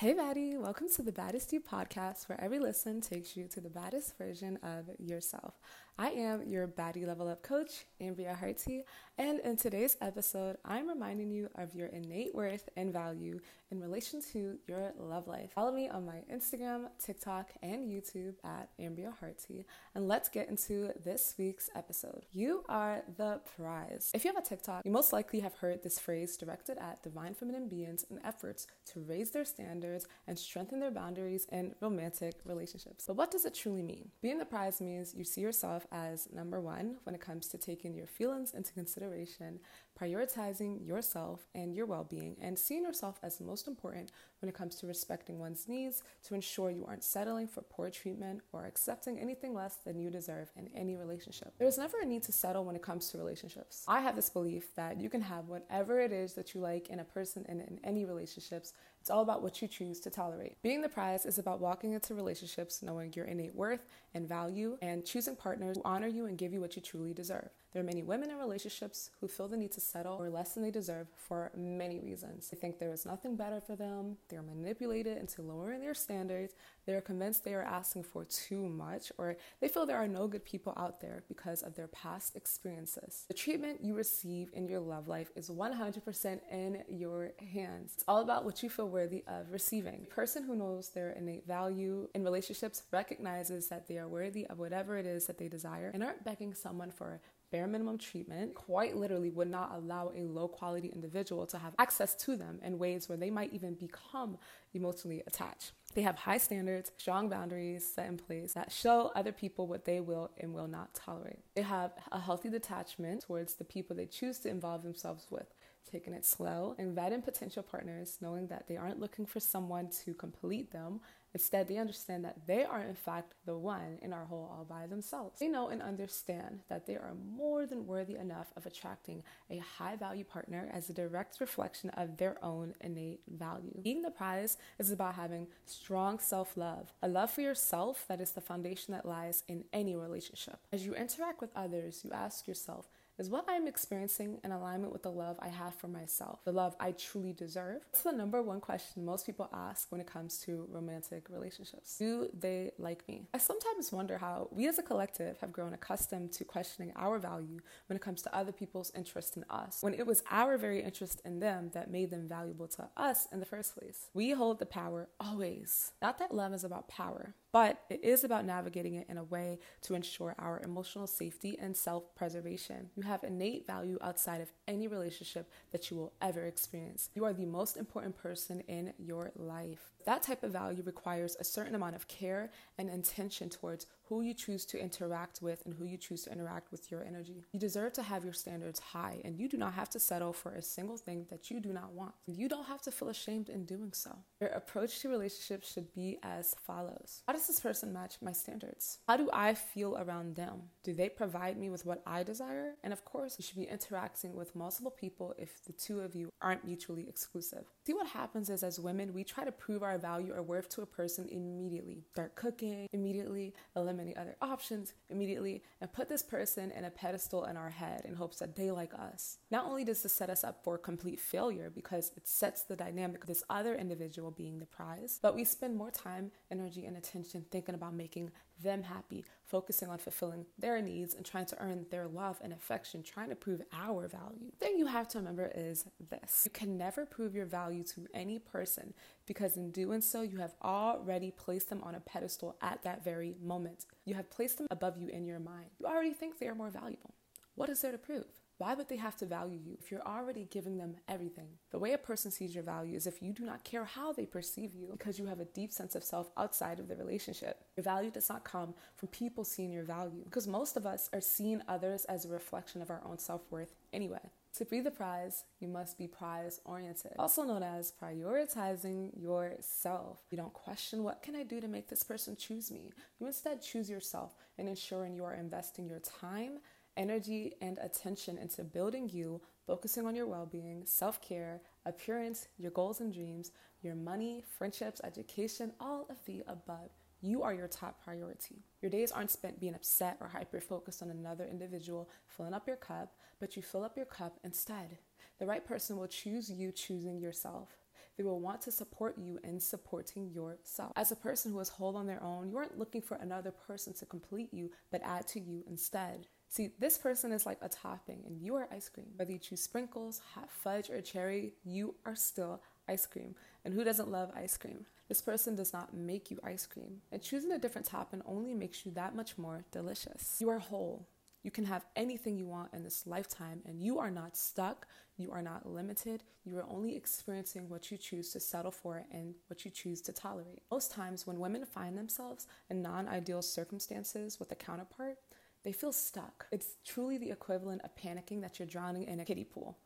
Hey, baddie, welcome to the Baddest You podcast, where every listen takes you to the baddest version of yourself. I am your baddie level up coach, Ambria Hartie, and in today's episode, I'm reminding you of your innate worth and value in relation to your love life. Follow me on my Instagram, TikTok, and YouTube at Ambria Hartie, and let's get into this week's episode. You are the prize. If you have a TikTok, you most likely have heard this phrase directed at divine feminine beings in efforts to raise their standards and strengthen their boundaries in romantic relationships. But what does it truly mean? Being the prize means you see yourself as number one when it comes to taking your feelings into consideration, prioritizing yourself and your well being, and seeing yourself as most important when it comes to respecting one's needs to ensure you aren't settling for poor treatment or accepting anything less than you deserve in any relationship. There's never a need to settle when it comes to relationships. I have this belief that you can have whatever it is that you like in a person and in any relationships it's all about what you choose to tolerate. Being the prize is about walking into relationships knowing your innate worth and value and choosing partners who honor you and give you what you truly deserve. There are many women in relationships who feel the need to settle or less than they deserve for many reasons. They think there is nothing better for them, they're manipulated into lowering their standards, they're convinced they are asking for too much, or they feel there are no good people out there because of their past experiences. The treatment you receive in your love life is 100% in your hands. It's all about what you feel worthy of receiving. A person who knows their innate value in relationships recognizes that they are worthy of whatever it is that they desire and aren't begging someone for bare minimum treatment quite literally would not allow a low quality individual to have access to them in ways where they might even become emotionally attached. They have high standards, strong boundaries set in place that show other people what they will and will not tolerate. They have a healthy detachment towards the people they choose to involve themselves with taking it slow, and vetting potential partners, knowing that they aren't looking for someone to complete them Instead, they understand that they are, in fact, the one in our whole all by themselves. They know and understand that they are more than worthy enough of attracting a high value partner as a direct reflection of their own innate value. Being the prize is about having strong self love, a love for yourself that is the foundation that lies in any relationship. As you interact with others, you ask yourself, is what I'm experiencing in alignment with the love I have for myself, the love I truly deserve? It's the number one question most people ask when it comes to romantic relationships. Do they like me? I sometimes wonder how we as a collective have grown accustomed to questioning our value when it comes to other people's interest in us, when it was our very interest in them that made them valuable to us in the first place. We hold the power always. Not that love is about power, but it is about navigating it in a way to ensure our emotional safety and self preservation. You have innate value outside of any relationship that you will ever experience. You are the most important person in your life. That type of value requires a certain amount of care and intention towards who you choose to interact with and who you choose to interact with your energy. You deserve to have your standards high, and you do not have to settle for a single thing that you do not want. You don't have to feel ashamed in doing so. Your approach to relationships should be as follows How does this person match my standards? How do I feel around them? Do they provide me with what I desire? And of course, you should be interacting with multiple people if the two of you aren't mutually exclusive. See what happens is as women, we try to prove our value or worth to a person immediately. Start cooking immediately, eliminate other options immediately and put this person in a pedestal in our head in hopes that they like us. Not only does this set us up for complete failure because it sets the dynamic of this other individual being the prize, but we spend more time, energy, and attention thinking about making them happy, focusing on fulfilling their needs and trying to earn their love and affection, trying to prove our value. Thing you have to remember is this you can never prove your value to any person because in doing so, you have already placed them on a pedestal at that very moment. You have placed them above you in your mind. You already think they are more valuable. What is there to prove? Why would they have to value you if you're already giving them everything? The way a person sees your value is if you do not care how they perceive you because you have a deep sense of self outside of the relationship. Your value does not come from people seeing your value because most of us are seeing others as a reflection of our own self worth anyway. To be the prize, you must be prize oriented, also known as prioritizing yourself. You don't question what can I do to make this person choose me. You instead choose yourself and ensuring you are investing your time energy and attention into building you, focusing on your well being, self care, appearance, your goals and dreams, your money, friendships, education, all of the above. You are your top priority. Your days aren't spent being upset or hyper focused on another individual filling up your cup, but you fill up your cup instead. The right person will choose you choosing yourself. they will want to support you in supporting yourself. As a person who is whole on their own, you aren't looking for another person to complete you, but add to you instead. See, this person is like a topping, and you are ice cream. Whether you choose sprinkles, hot fudge, or cherry, you are still ice cream. And who doesn't love ice cream? This person does not make you ice cream. And choosing a different topping only makes you that much more delicious. You are whole. You can have anything you want in this lifetime, and you are not stuck. You are not limited. You are only experiencing what you choose to settle for and what you choose to tolerate. Most times, when women find themselves in non ideal circumstances with a counterpart, they feel stuck. It's truly the equivalent of panicking that you're drowning in a kiddie pool.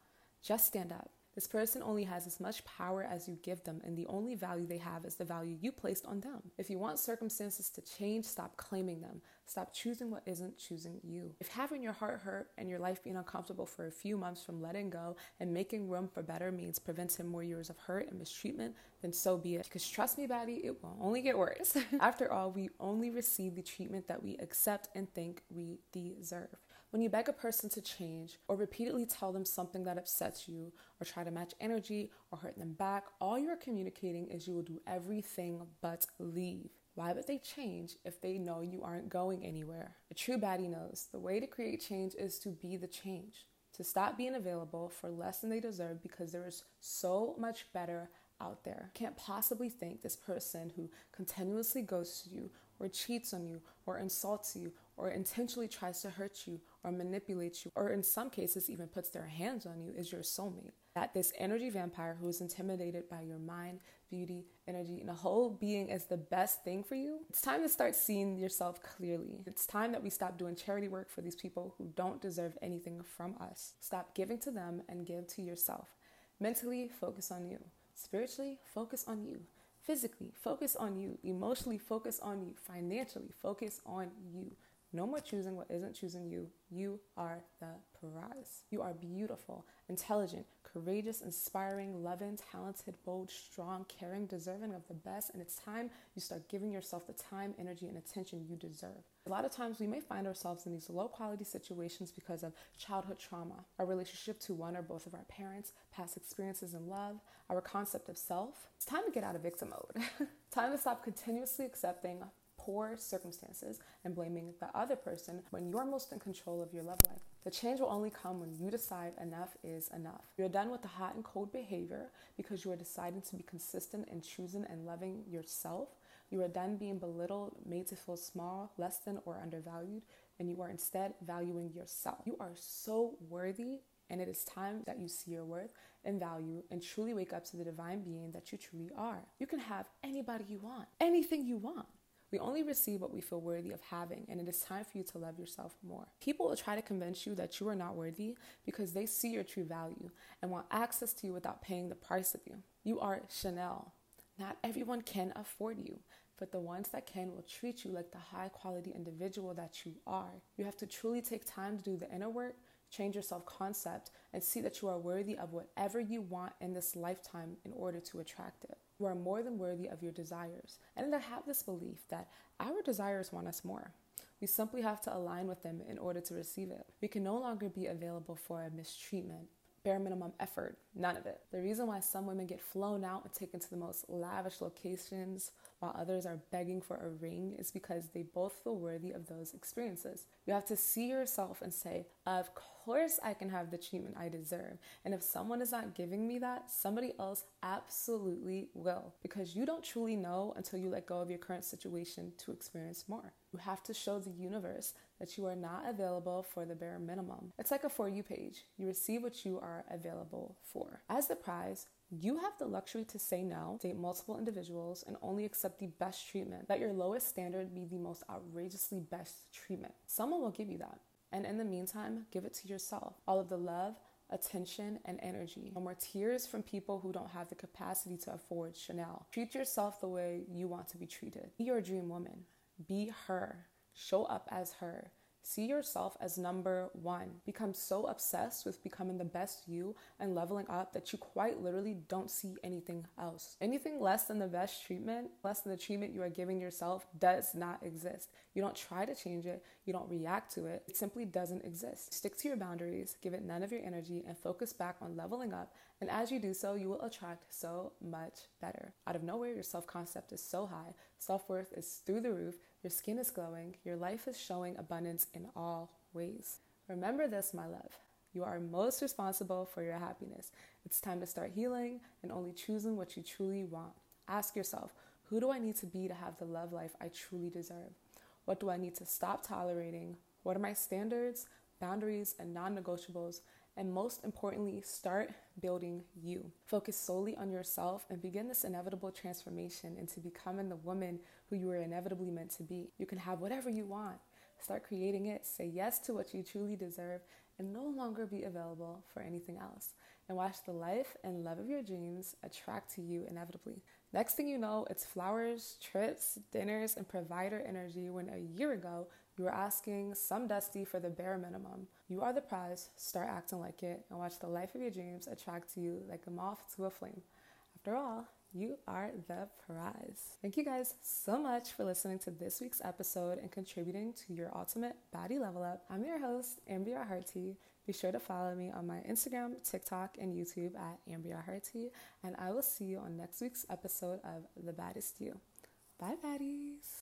Just stand up. This person only has as much power as you give them, and the only value they have is the value you placed on them. If you want circumstances to change, stop claiming them. Stop choosing what isn't choosing you. If having your heart hurt and your life being uncomfortable for a few months from letting go and making room for better means preventing more years of hurt and mistreatment, then so be it. Because trust me, baddie, it will only get worse. After all, we only receive the treatment that we accept and think we deserve. When you beg a person to change or repeatedly tell them something that upsets you or try to match energy or hurt them back, all you're communicating is you will do everything but leave. Why would they change if they know you aren't going anywhere? A true baddie knows the way to create change is to be the change, to stop being available for less than they deserve because there is so much better out there. Can't possibly think this person who continuously ghosts you or cheats on you or insults you or intentionally tries to hurt you or manipulate you, or in some cases, even puts their hands on you, is your soulmate. That this energy vampire who is intimidated by your mind, beauty, energy, and a whole being is the best thing for you. It's time to start seeing yourself clearly. It's time that we stop doing charity work for these people who don't deserve anything from us. Stop giving to them and give to yourself. Mentally, focus on you. Spiritually, focus on you. Physically, focus on you. Emotionally, focus on you. Financially, focus on you. No more choosing what isn't choosing you. You are the prize. You are beautiful, intelligent, courageous, inspiring, loving, talented, bold, strong, caring, deserving of the best. And it's time you start giving yourself the time, energy, and attention you deserve. A lot of times we may find ourselves in these low quality situations because of childhood trauma, our relationship to one or both of our parents, past experiences in love, our concept of self. It's time to get out of victim mode. time to stop continuously accepting poor circumstances and blaming the other person when you're most in control of your love life. The change will only come when you decide enough is enough. You're done with the hot and cold behavior because you are deciding to be consistent in choosing and loving yourself. You are done being belittled, made to feel small, less than, or undervalued, and you are instead valuing yourself. You are so worthy, and it is time that you see your worth and value and truly wake up to the divine being that you truly are. You can have anybody you want, anything you want. We only receive what we feel worthy of having, and it is time for you to love yourself more. People will try to convince you that you are not worthy because they see your true value and want access to you without paying the price of you. You are Chanel. Not everyone can afford you, but the ones that can will treat you like the high quality individual that you are. You have to truly take time to do the inner work change your self concept, and see that you are worthy of whatever you want in this lifetime in order to attract it. You are more than worthy of your desires. And I have this belief that our desires want us more. We simply have to align with them in order to receive it. We can no longer be available for mistreatment, bare minimum effort, none of it. The reason why some women get flown out and taken to the most lavish locations while others are begging for a ring is because they both feel worthy of those experiences. You have to see yourself and say, Of course, I can have the treatment I deserve. And if someone is not giving me that, somebody else absolutely will. Because you don't truly know until you let go of your current situation to experience more. You have to show the universe that you are not available for the bare minimum. It's like a For You page. You receive what you are available for. As the prize, you have the luxury to say no, date multiple individuals, and only accept the best treatment. Let your lowest standard be the most outrageously best treatment. Someone will give you that. And in the meantime, give it to yourself. All of the love, attention, and energy. No more tears from people who don't have the capacity to afford Chanel. Treat yourself the way you want to be treated. Be your dream woman. Be her. Show up as her. See yourself as number one. Become so obsessed with becoming the best you and leveling up that you quite literally don't see anything else. Anything less than the best treatment, less than the treatment you are giving yourself, does not exist. You don't try to change it, you don't react to it. It simply doesn't exist. Stick to your boundaries, give it none of your energy, and focus back on leveling up And as you do so, you will attract so much better. Out of nowhere, your self concept is so high, self worth is through the roof, your skin is glowing, your life is showing abundance in all ways. Remember this, my love. You are most responsible for your happiness. It's time to start healing and only choosing what you truly want. Ask yourself, who do I need to be to have the love life I truly deserve? What do I need to stop tolerating? What are my standards, boundaries, and non negotiables? And most importantly, start building you. Focus solely on yourself and begin this inevitable transformation into becoming the woman who you were inevitably meant to be. You can have whatever you want. Start creating it, say yes to what you truly deserve, and no longer be available for anything else. And watch the life and love of your dreams attract to you inevitably. Next thing you know, it's flowers, trips, dinners, and provider energy when a year ago you are asking some dusty for the bare minimum. You are the prize, start acting like it, and watch the life of your dreams attract to you like a moth to a flame. After all, you are the prize. Thank you guys so much for listening to this week's episode and contributing to your ultimate body level up. I'm your host, Ambria Hartie. Be sure to follow me on my Instagram, TikTok, and YouTube at Ambria Hartie, and I will see you on next week's episode of The Baddest You. Bye, baddies.